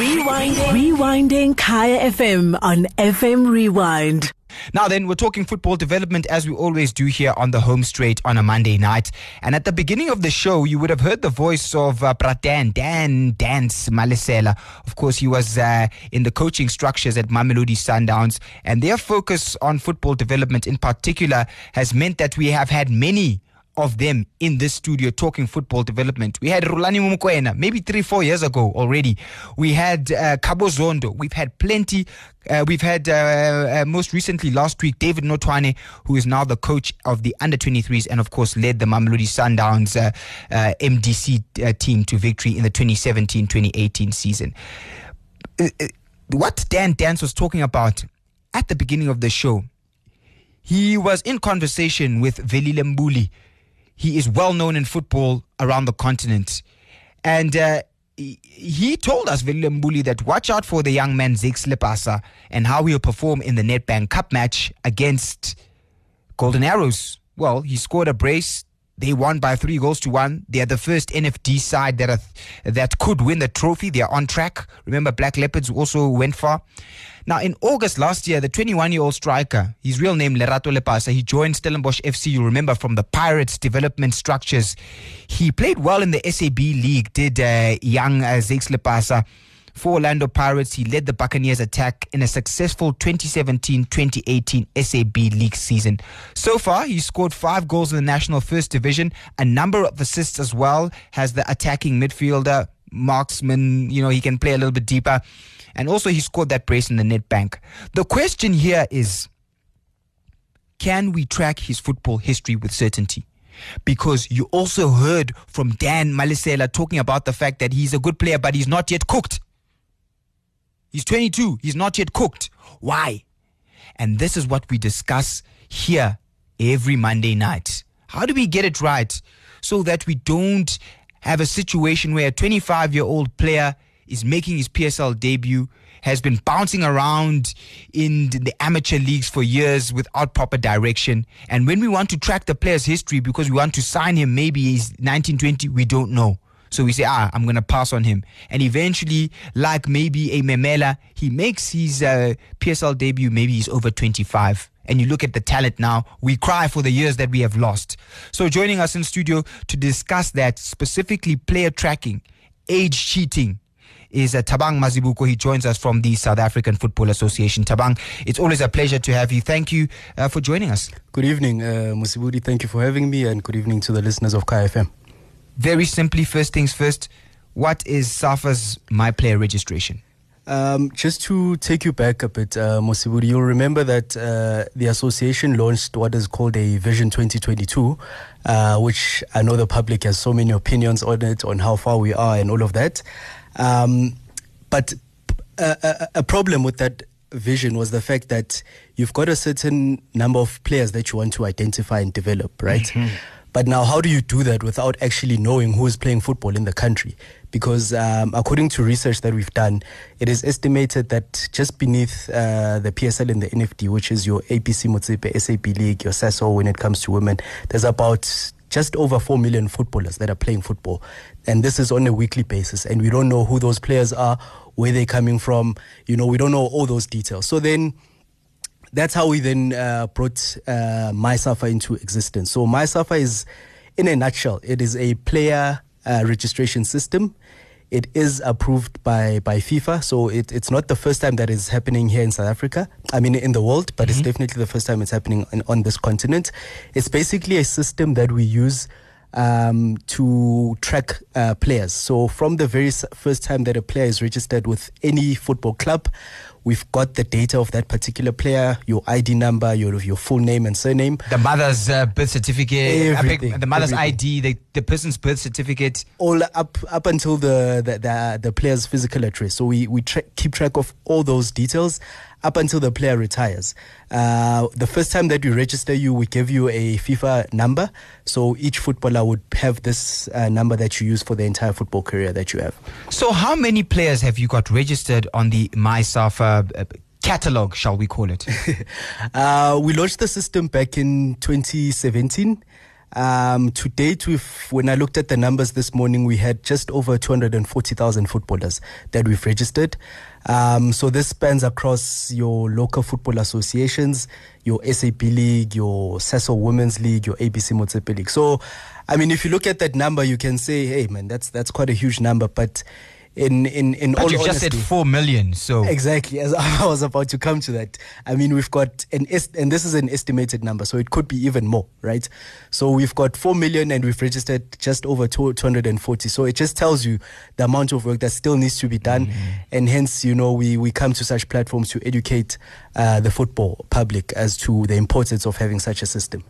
Rewinding. Rewinding Kaya FM on FM Rewind. Now then, we're talking football development as we always do here on the home straight on a Monday night. And at the beginning of the show, you would have heard the voice of uh, Pratan, Dan Dance Malesela. Of course, he was uh, in the coaching structures at Mamelodi Sundowns. And their focus on football development in particular has meant that we have had many of them in this studio talking football development. We had Rulani Mokwena maybe three, four years ago already. We had uh, Cabo Zondo. We've had plenty. Uh, we've had uh, uh, most recently last week David Notoane, who is now the coach of the under 23s and of course led the Mamelodi Sundowns uh, uh, MDC team to victory in the 2017-2018 season. Uh, uh, what Dan Dance was talking about at the beginning of the show, he was in conversation with Velile Mbuli, he is well known in football around the continent. And uh, he told us, Velile Mbuli, that watch out for the young man Zeke Lepas and how he'll perform in the Nedbank Cup match against Golden Arrows. Well, he scored a brace. They won by three goals to one. They are the first NFD side that are, that could win the trophy. They are on track. Remember, Black Leopards also went far. Now, in August last year, the 21 year old striker, his real name Lerato Lepasa, he joined Stellenbosch FC. You remember from the Pirates development structures. He played well in the SAB league, did uh, young uh, Zakes Lepasa. For Orlando Pirates, he led the Buccaneers attack in a successful 2017-2018 SAB League season. So far, he scored five goals in the National First Division, a number of assists as well. Has the attacking midfielder, marksman, you know, he can play a little bit deeper. And also, he scored that brace in the Nedbank. The question here is can we track his football history with certainty? Because you also heard from Dan Malesela talking about the fact that he's a good player, but he's not yet cooked. He's 22, he's not yet cooked. Why? And this is what we discuss here every Monday night. How do we get it right so that we don't have a situation where a 25 year old player is making his PSL debut, has been bouncing around in the amateur leagues for years without proper direction. And when we want to track the player's history because we want to sign him, maybe he's 1920, we don't know. So we say, ah, I'm going to pass on him. And eventually, like maybe a Memela, he makes his uh, PSL debut, maybe he's over 25 and you look at the talent now, we cry for the years that we have lost. So joining us in studio to discuss that, specifically player tracking, age cheating, is uh, Thabang Mazibuko. He joins us from the South African Football Association. Thabang, it's always a pleasure to have you. Thank you uh, for joining us. Good evening, uh, Musibudi. Thank you for having me, and good evening to the listeners of KFM. Very simply, first things first, what is SAFA's My Player registration? Um, just to take you back a bit, uh, you'll remember that uh, the association launched what is called a Vision 2022, uh, which I know the public has so many opinions on it, on how far we are and all of that. Um, but a, a, a problem with that vision was the fact that you've got a certain number of players that you want to identify and develop, right? Mm-hmm. But now, how do you do that without actually knowing who is playing football in the country? Because um, according to research that we've done, it is estimated that just beneath uh, the PSL and the NFD, which is your ABC Motsepe, SAB League, your Sasol when it comes to women, there's about just over 4 million footballers that are playing football. And this is on a weekly basis. And we don't know who those players are, where they're coming from. You know, we don't know all those details. So then that's how we then uh, brought uh, MySAFA into existence. So MySAFA is, in a nutshell, it is a player uh, registration system. It is approved by, by FIFA, so it, it's not the first time that is happening here in South Africa. I mean, in the world, but mm-hmm. it's definitely the first time it's happening on, on this continent. It's basically a system that we use um, to track uh, players. So from the very first time that a player is registered with any football club, we've got the data of that particular player, your ID number, your your full name and surname, the mother's uh, birth certificate, everything, the mother's everything. ID, the, the person's birth certificate, all up up until the the, the, the player's physical address. So we we tra- keep track of all those details up until the player retires. Uh, the first time that we register you, we give you a FIFA number. So each footballer would have this uh, number that you use for the entire football career that you have. So, how many players have you got registered on the MySAFA? Uh, catalog, shall we call it? uh, we launched the system back in 2017. Um, to date, when I looked at the numbers this morning, we had just over 240,000 footballers that we've registered. Um, so this spans across your local football associations, your SAB League, your Sasol Women's League, your ABC Motsepe League. So, I mean, if you look at that number, you can say, hey, man, that's, that's quite a huge number. But in in in but all you've honesty, just said four million, so Exactly, as I was about to come to that. I mean, we've got an est- and this is an estimated number, so it could be even more, right? So we've got four million, and we've registered just over two hundred and forty. So it just tells you the amount of work that still needs to be done, Mm-hmm. and hence, you know, we we come to such platforms to educate uh, the football public as to the importance of having such a system.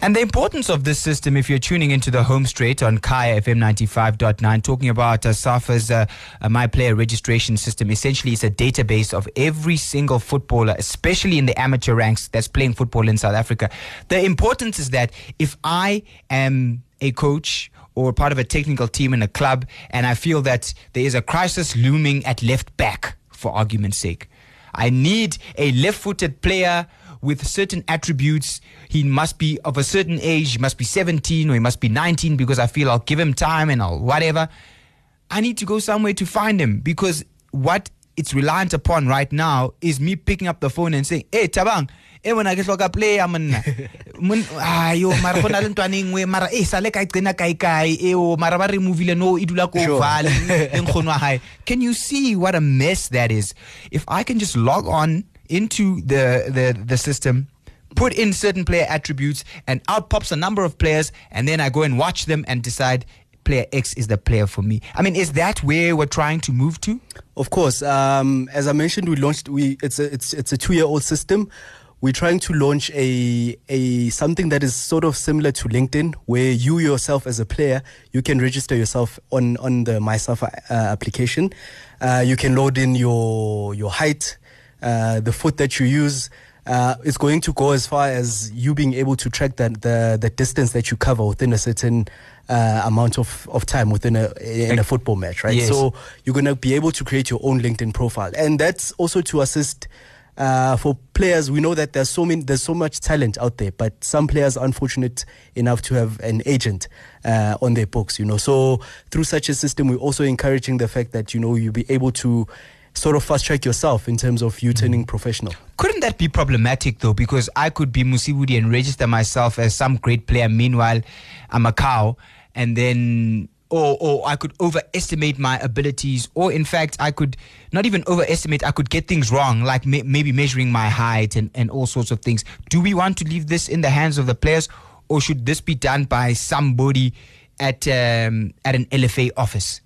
And the importance of this system, if you're tuning into the home straight on Kaya FM 95.9, talking about uh, SAFA's uh, uh, My Player registration system, essentially it's a database of every single footballer, especially in the amateur ranks that's playing football in South Africa. The importance is that if I am a coach or part of a technical team in a club and I feel that there is a crisis looming at left back, for argument's sake, I need a left footed player with certain attributes. He must be of a certain age. He must be 17 or he must be 19 because I feel I'll give him time and I'll whatever. I need to go somewhere to find him because what it's reliant upon right now is me picking up the phone and saying, Hey, Thabang, eh wena ke hloka player monna Mon- ayo mara go na le ntwana e mara eh sale ka qena kae kae eo mara ba re movile no e dula ko vale le nkgono. Can you see what a mess that is? If I can just log on into the the, the system, put in certain player attributes, and out pops a number of players, and then I go and watch them and decide player X is the player for me. I mean, is that where we're trying to move to? Of course, um, as I mentioned, we launched. We it's a it's it's a two year old system. We're trying to launch a a something that is sort of similar to LinkedIn, where you yourself as a player you can register yourself on on the MySafa uh, application. Uh, you can load in your your height, uh, the foot that you use. Uh, it's going to go as far as you being able to track that the the distance that you cover within a certain uh, amount of, of time within a in a football match, right? Yes. So you're going to be able to create your own LinkedIn profile, and that's also to assist uh, for players. We know that there's so many, there's so much talent out there, but some players are unfortunate enough to have an agent uh, on their books. You know, so through such a system, we're also encouraging the fact that you know you'll be able to sort of fast track yourself in terms of you turning professional. Couldn't that be problematic though? Because I could be Musibudi and register myself as some great player. Meanwhile, I'm a cow, and then. Or, or I could overestimate my abilities, or in fact, I could not even overestimate, I could get things wrong, like may, maybe measuring my height and, and all sorts of things. Do we want to leave this in the hands of the players, or should this be done by somebody at, um, at an LFA office?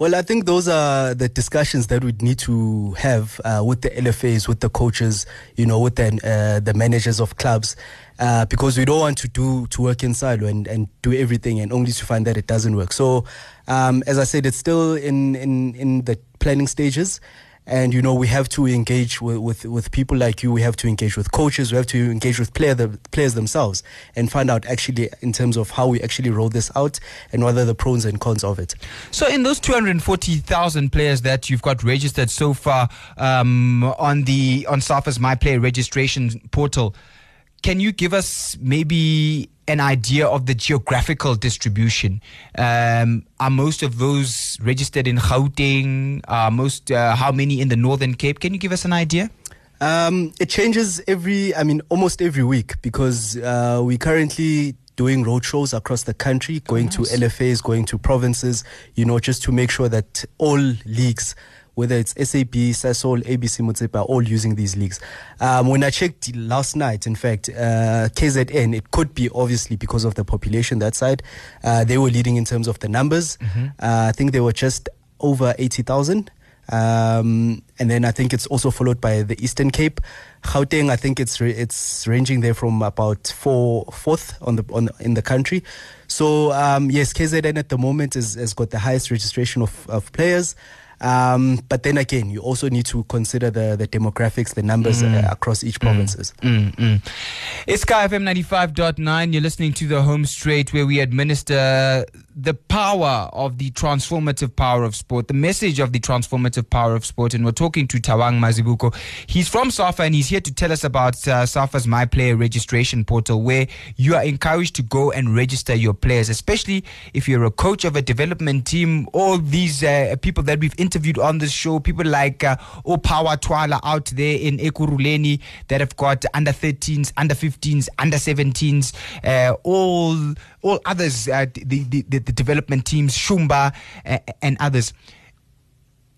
Well, I think those are the discussions that we'd need to have uh, with the LFAs, with the coaches, you know, with the uh, the managers of clubs, uh, because we don't want to do to work in silo and, and do everything and only to find that it doesn't work. So, um, as I said, it's still in in in the planning stages. And you know we have to engage with, with, with people like you. We have to engage with coaches. We have to engage with player the players themselves and find out actually in terms of how we actually roll this out and what are the pros and cons of it. So, in those 240,000 players that you've got registered so far um, on the on SAFA's My Player registration portal, can you give us maybe an idea of the geographical distribution? Um, are most of those registered in Gauteng? Are most uh, how many in the Northern Cape? Can you give us an idea? Um, it changes every, I mean, almost every week because uh, we currently doing road shows across the country, going to LFAs, going to provinces, you know, just to make sure that all leagues, whether it's SAB, Sasol, ABC Motsepe, all using these leagues. Um, when I checked last night, in fact, uh, KZN, it could be obviously because of the population that side. Uh, they were leading in terms of the numbers. Uh, I think they were just over 80,000. Um, and then I think it's also followed by the Eastern Cape. Gauteng, I think it's re- it's ranging there from about four fourth on the on in the country. So um, yes, KZN at the moment is, has got the highest registration of, of players. Um, but then again, you also need to consider the, the demographics, the numbers uh, across each provinces. Mm, mm. It's Kaya FM 95.9. You're listening to the home straight where we administer the power of the transformative power of sport, the message of the transformative power of sport. And we're talking to Thabang Mazibuko. He's from SAFA and he's here to tell us about uh, SAFA's My Player registration portal where you are encouraged to go and register your players, especially if you're a coach of a development team. All these uh, people that we've interviewed on this show, people like uh, Opawa Twala out there in Ekurhuleni that have got under 13s, under 15s, under 17s, uh, all all others, uh, the, the, the, the development teams, Shumba uh, and others.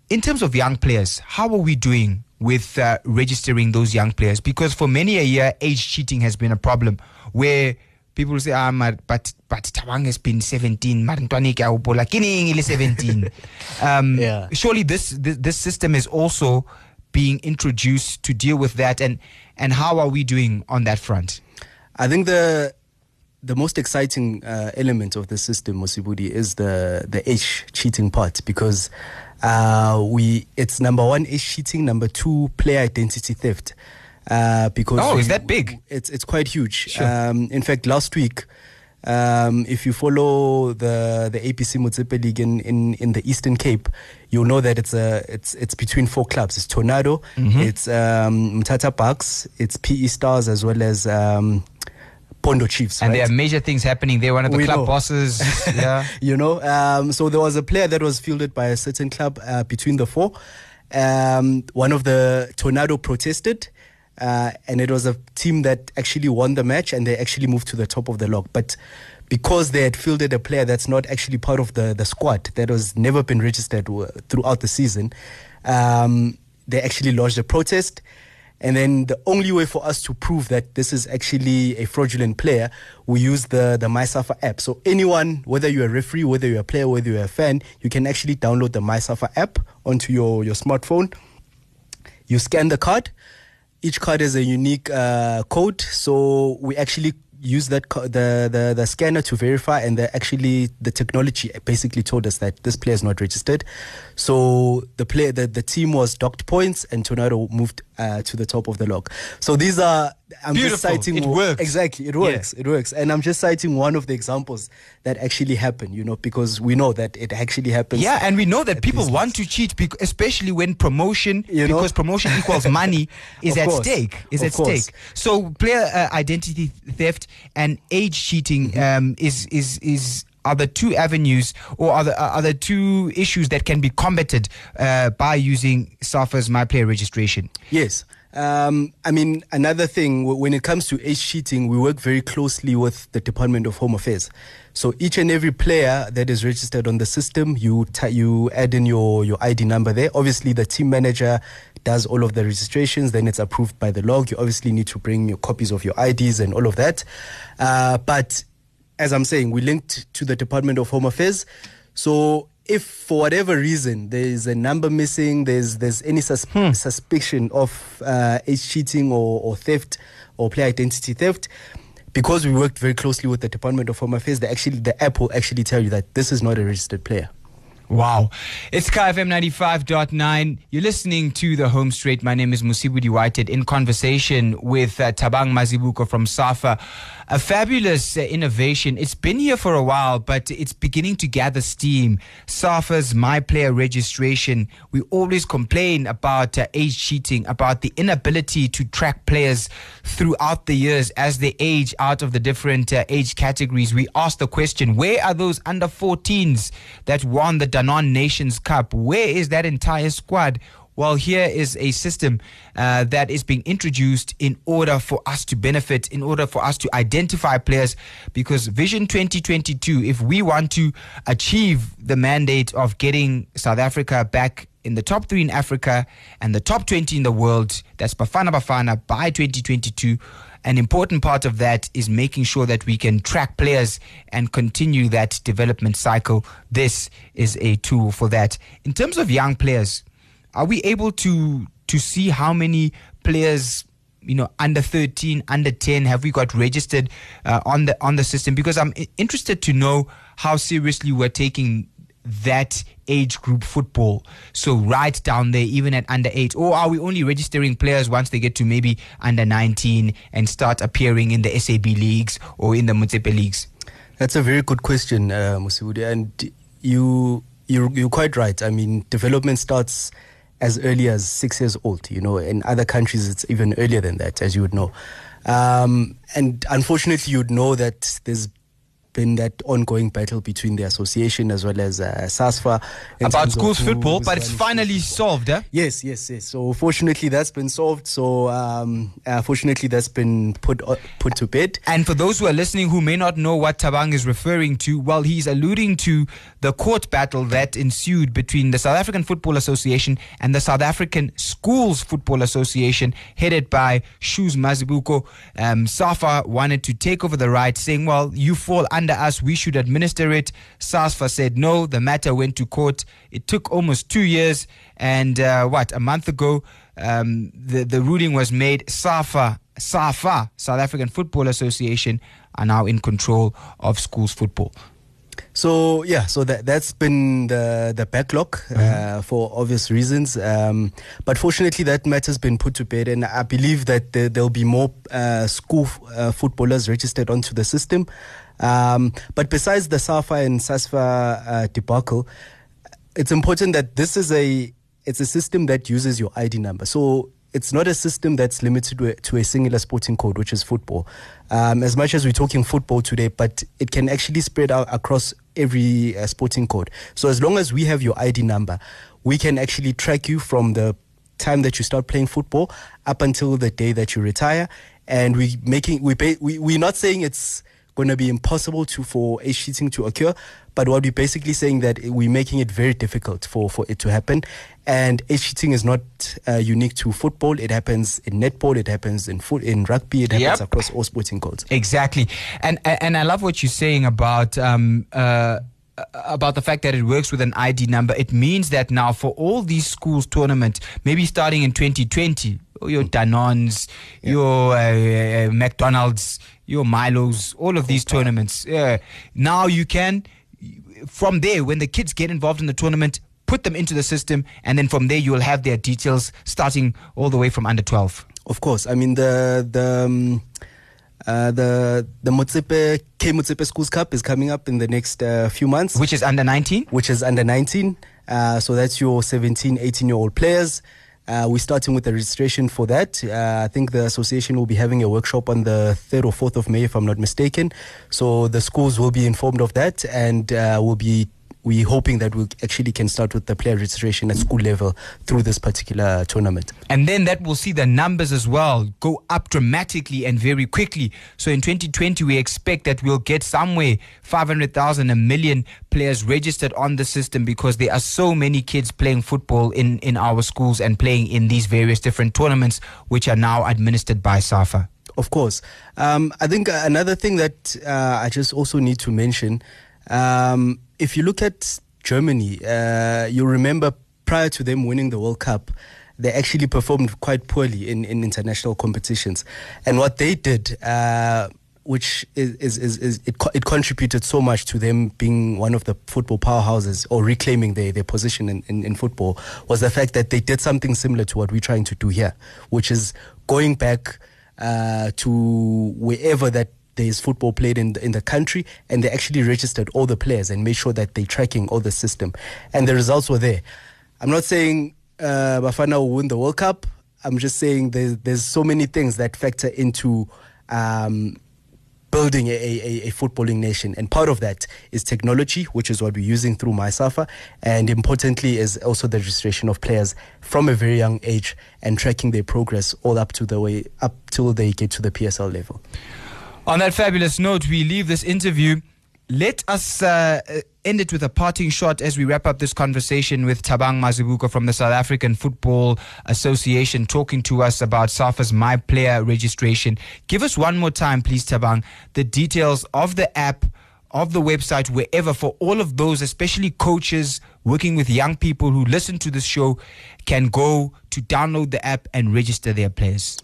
In terms of young players, how are we doing with uh, registering those young players? Because for many a year, age cheating has been a problem where people say, ah, but, but Thabang has been 17, maar ntwana ke a hopola, ke neng e le 17. um, Yeah. Surely this, this, this system is also being introduced to deal with that. And, and how are we doing on that front? I think the the most exciting uh, element of the system, Mosibudi, is the the age cheating part because uh, we it's number one age cheating, number two player identity theft. Uh, because Oh, is that big? It's it's quite huge. Sure. Um, in fact, last week. Um, if you follow the the ABC Motsepe League in, in, in the Eastern Cape, you'll know that it's a it's it's between four clubs. It's Tornado, Mm-hmm. it's um, Mthatha Bucks, it's PE Stars, as well as um, Pondo Chiefs. And right? there are major things happening there. One of the We club know. bosses, yeah. you know, um, so there was a player that was fielded by a certain club uh, between the four. Um, one of the Tornado protested, uh, and it was a team that actually won the match, and they actually moved to the top of the log. But because they had fielded a player that's not actually part of the, the squad, that was never been registered throughout the season, um, they actually lodged a protest. And then the only way for us to prove that this is actually a fraudulent player, we use the, the MySafa app. So anyone, whether you're a referee, whether you're a player, whether you're a fan, you can actually download the MySafa app onto your, your smartphone. You scan the card. Each card has a unique uh, code. So we actually use that co- the, the the scanner to verify, and the actually the technology basically told us that this player is not registered. So the player the, the team was docked points, and Tornado moved uh, to the top of the log. So these are I'm just citing It works. exactly it works it works, and I'm just citing one of the examples that actually happened. You know because we know that it actually happens. Yeah, and we know that people want to cheat, bec- especially when promotion, You know? because promotion equals money, is at stake. Is Of at course. stake. So player uh, identity theft and age cheating Mm-hmm. um, is is is. Are the two avenues or are the, are the two issues that can be combated uh, by using SAFA's My Player registration? Yes. Um, I mean, another thing, when it comes to age cheating, we work very closely with the Department of Home Affairs. So each and every player that is registered on the system, you ta- you add in your, your ID number there. Obviously, the team manager does all of the registrations, then it's approved by the log. You obviously need to bring your copies of your IDs and all of that. Uh, but as I'm saying, we linked to the Department of Home Affairs. So if for whatever reason there is a number missing, there's there's any sus- suspicion of uh, age cheating or, or theft or player identity theft, because we worked very closely with the Department of Home Affairs, they actually the app will actually tell you that this is not a registered player. Wow. It's KFM 95.9. You're listening to The Home Straight. My name is Musibudi Whitehead in conversation with uh, Thabang Mazibuko from SAFA. A fabulous uh, innovation. It's been here for a while, but it's beginning to gather steam. SAFA's My Player registration. We always complain about uh, age cheating, about the inability to track players throughout the years as they age out of the different uh, age categories. We ask the question, where are those under 14s that won the Danone Nations Cup? Where is that entire squad? Well, here is a system uh, that is being introduced in order for us to benefit, in order for us to identify players, because Vision 2022, if we want to achieve the mandate of getting South Africa back in the top three in Africa and the top 20 in the world, that's Bafana Bafana by 2022. An important part of that is making sure that we can track players and continue that development cycle. This is a tool for that. In terms of young players, are we able to to see how many players you know under 13 under 10 have we got registered uh, on the on the system because i'm interested to know how seriously we're taking that age group football? So right down there, even at under eight, or are we only registering players once they get to maybe under 19 and start appearing in the SAB leagues or in the Motsepe leagues? That's a very good question, uh, Musibudi, and you you you're quite right. I mean, development starts as early as six years old. You know, in other countries it's even earlier than that, as you would know. Um, and unfortunately, you'd know that there's been that ongoing battle between the association as well as uh, SASFA about schools football, but it's finally solved. Eh? Yes, yes, yes. So fortunately, that's been solved. So um, uh, fortunately, that's been put uh, put to bed. And for those who are listening who may not know what Thabang is referring to, well, he's alluding to the court battle that ensued between the South African Football Association and the South African Schools Football Association, headed by Shoes Mazibuko. Um, SAFA wanted to take over the rights, saying, "Well, you fall under." Under us, we should administer it. SASFA said no. The matter went to court. It took almost two years. And uh, what, a month ago, um, the, the ruling was made. SAFA, SAFA, South African Football Association, are now in control of schools football. So yeah, so that that's been the the backlog uh, mm-hmm. for obvious reasons. Um, but fortunately, that matter's been put to bed, and I believe that there, will be more uh, school uh, footballers registered onto the system. Um, but besides the SAFA and SASFA uh, debacle, it's important that this is a it's a system that uses your ID number. So it's not a system that's limited to a, to a singular sporting code, which is football. Um, as much as we're talking football today, but it can actually spread out across every uh, sporting code. So as long as we have your ID number, we can actually track you from the time that you start playing football up until the day that you retire. And we making we pay, we we're not saying it's going to be impossible to for age cheating to occur. But what we're basically saying that we're making it very difficult for, for it to happen. And age cheating is not uh, unique to football. It happens in netball. It happens in foot in rugby. It happens yep. across all sporting codes. Exactly. And and I love what you're saying about. Um, uh, about the fact that it works with an ID number, it means that now for all these schools tournament, maybe starting in 2020, your Danons, yeah. your uh, uh, McDonald's, your Milos, all of these tournaments. Yeah. Now you can, from there, when the kids get involved in the tournament, put them into the system, and then from there you will have their details starting all the way from under 12. Of course. I mean, the, the, um, uh, the the Motsepe K Motsepe Schools Cup is coming up in the next uh, few months. Which is under 19? Which is under 19. Uh, so that's your 17, 18 year old players. Uh, we're starting with the registration for that. Uh, I think the association will be having a workshop on the 3rd or 4th of May, if I'm not mistaken. So the schools will be informed of that and uh, will be we're hoping that we actually can start with the player registration at school level through this particular tournament. And then that will see the numbers as well go up dramatically and very quickly. So in 2020, we expect that we'll get somewhere 500,000, a million players registered on the system because there are so many kids playing football in, in our schools and playing in these various different tournaments, which are now administered by SAFA. Of course. Um, I think another thing that uh, I just also need to mention um, if you look at Germany, uh, you remember prior to them winning the World Cup, they actually performed quite poorly in, in international competitions. And what they did, uh, which is, is, is, is it, co- it contributed so much to them being one of the football powerhouses or reclaiming their, their position in, in, in football, was the fact that they did something similar to what we're trying to do here, which is going back uh, to wherever that there's football played in the, in the country, and they actually registered all the players and made sure that they're tracking all the system, and the results were there. I'm not saying uh, Bafana will win the World Cup. I'm just saying there's there's so many things that factor into um, building a, a, a, footballing nation. And part of that is technology, which is what we're using through MySAFA. And importantly, is also the registration of players from a very young age and tracking their progress all up to the way, up till they get to the PSL level. On that fabulous note, we leave this interview. Let us uh, end it with a parting shot as we wrap up this conversation with Thabang Mazibuko from the South African Football Association talking to us about SAFA's My Player registration. Give us one more time, please, Thabang, the details of the app, of the website, wherever, for all of those, especially coaches working with young people who listen to this show, can go to download the app and register their players.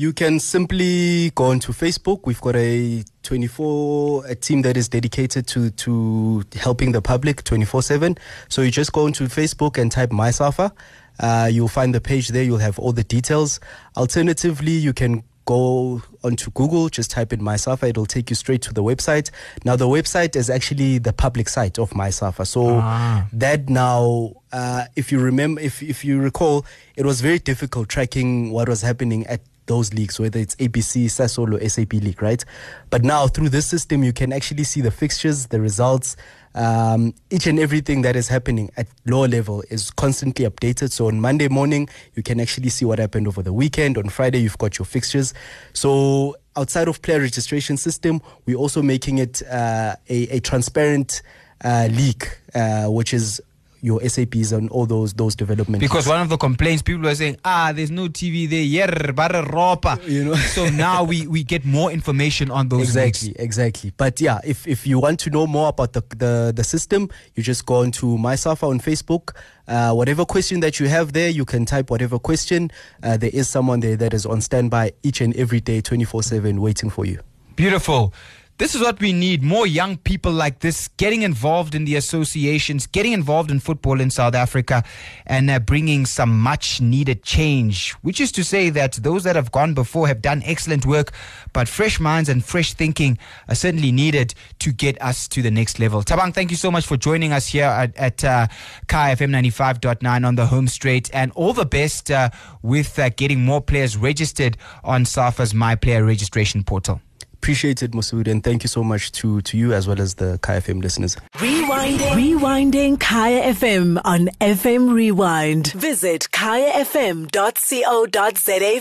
You can simply go onto Facebook. We've got a 24 a team that is dedicated to to helping the public 24/7. So you just go onto Facebook and type MySAFA. Uh, you'll find the page there. You'll have all the details. Alternatively, you can go onto Google, just type in MySAFA, it'll take you straight to the website. Now, the website is actually the public site of MySAFA. So Ah. that now, uh, if you remember, if, if you recall, it was very difficult tracking what was happening at those leagues, whether it's ABC, Sasol, or SAB League, right? But now through this system, you can actually see the fixtures, the results, um, each and everything that is happening at lower level is constantly updated. So on Monday morning, you can actually see what happened over the weekend. On Friday, you've got your fixtures. So outside of player registration system, we're also making it uh, a, a transparent uh, league, uh, which is your SAPs and all those those development. Because one of the complaints people were saying, ah, there's no TV there, bare ropa. You know. so now we, we get more information on those exactly exactly but yeah if, if you want to know more about the, the, the system you just go onto mysafa on facebook uh, whatever question that you have there you can type whatever question uh, there is someone there that is on standby each and every day 24-7 waiting for you Beautiful. This is what we need more young people like this getting involved in the associations, getting involved in football in South Africa, and uh, bringing some much needed change. Which is to say that those that have gone before have done excellent work, but fresh minds and fresh thinking are certainly needed to get us to the next level. Thabang, thank you so much for joining us here at, at uh, Kaya FM 95.9 on the home straight, and all the best uh, with uh, getting more players registered on SAFA's My Player Registration Portal. Appreciate it Masood, and thank you so much to, to you as well as the Kaya FM listeners Rewinding. Rewinding Kaya FM on FM Rewind. Visit kayafm.co.za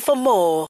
for more.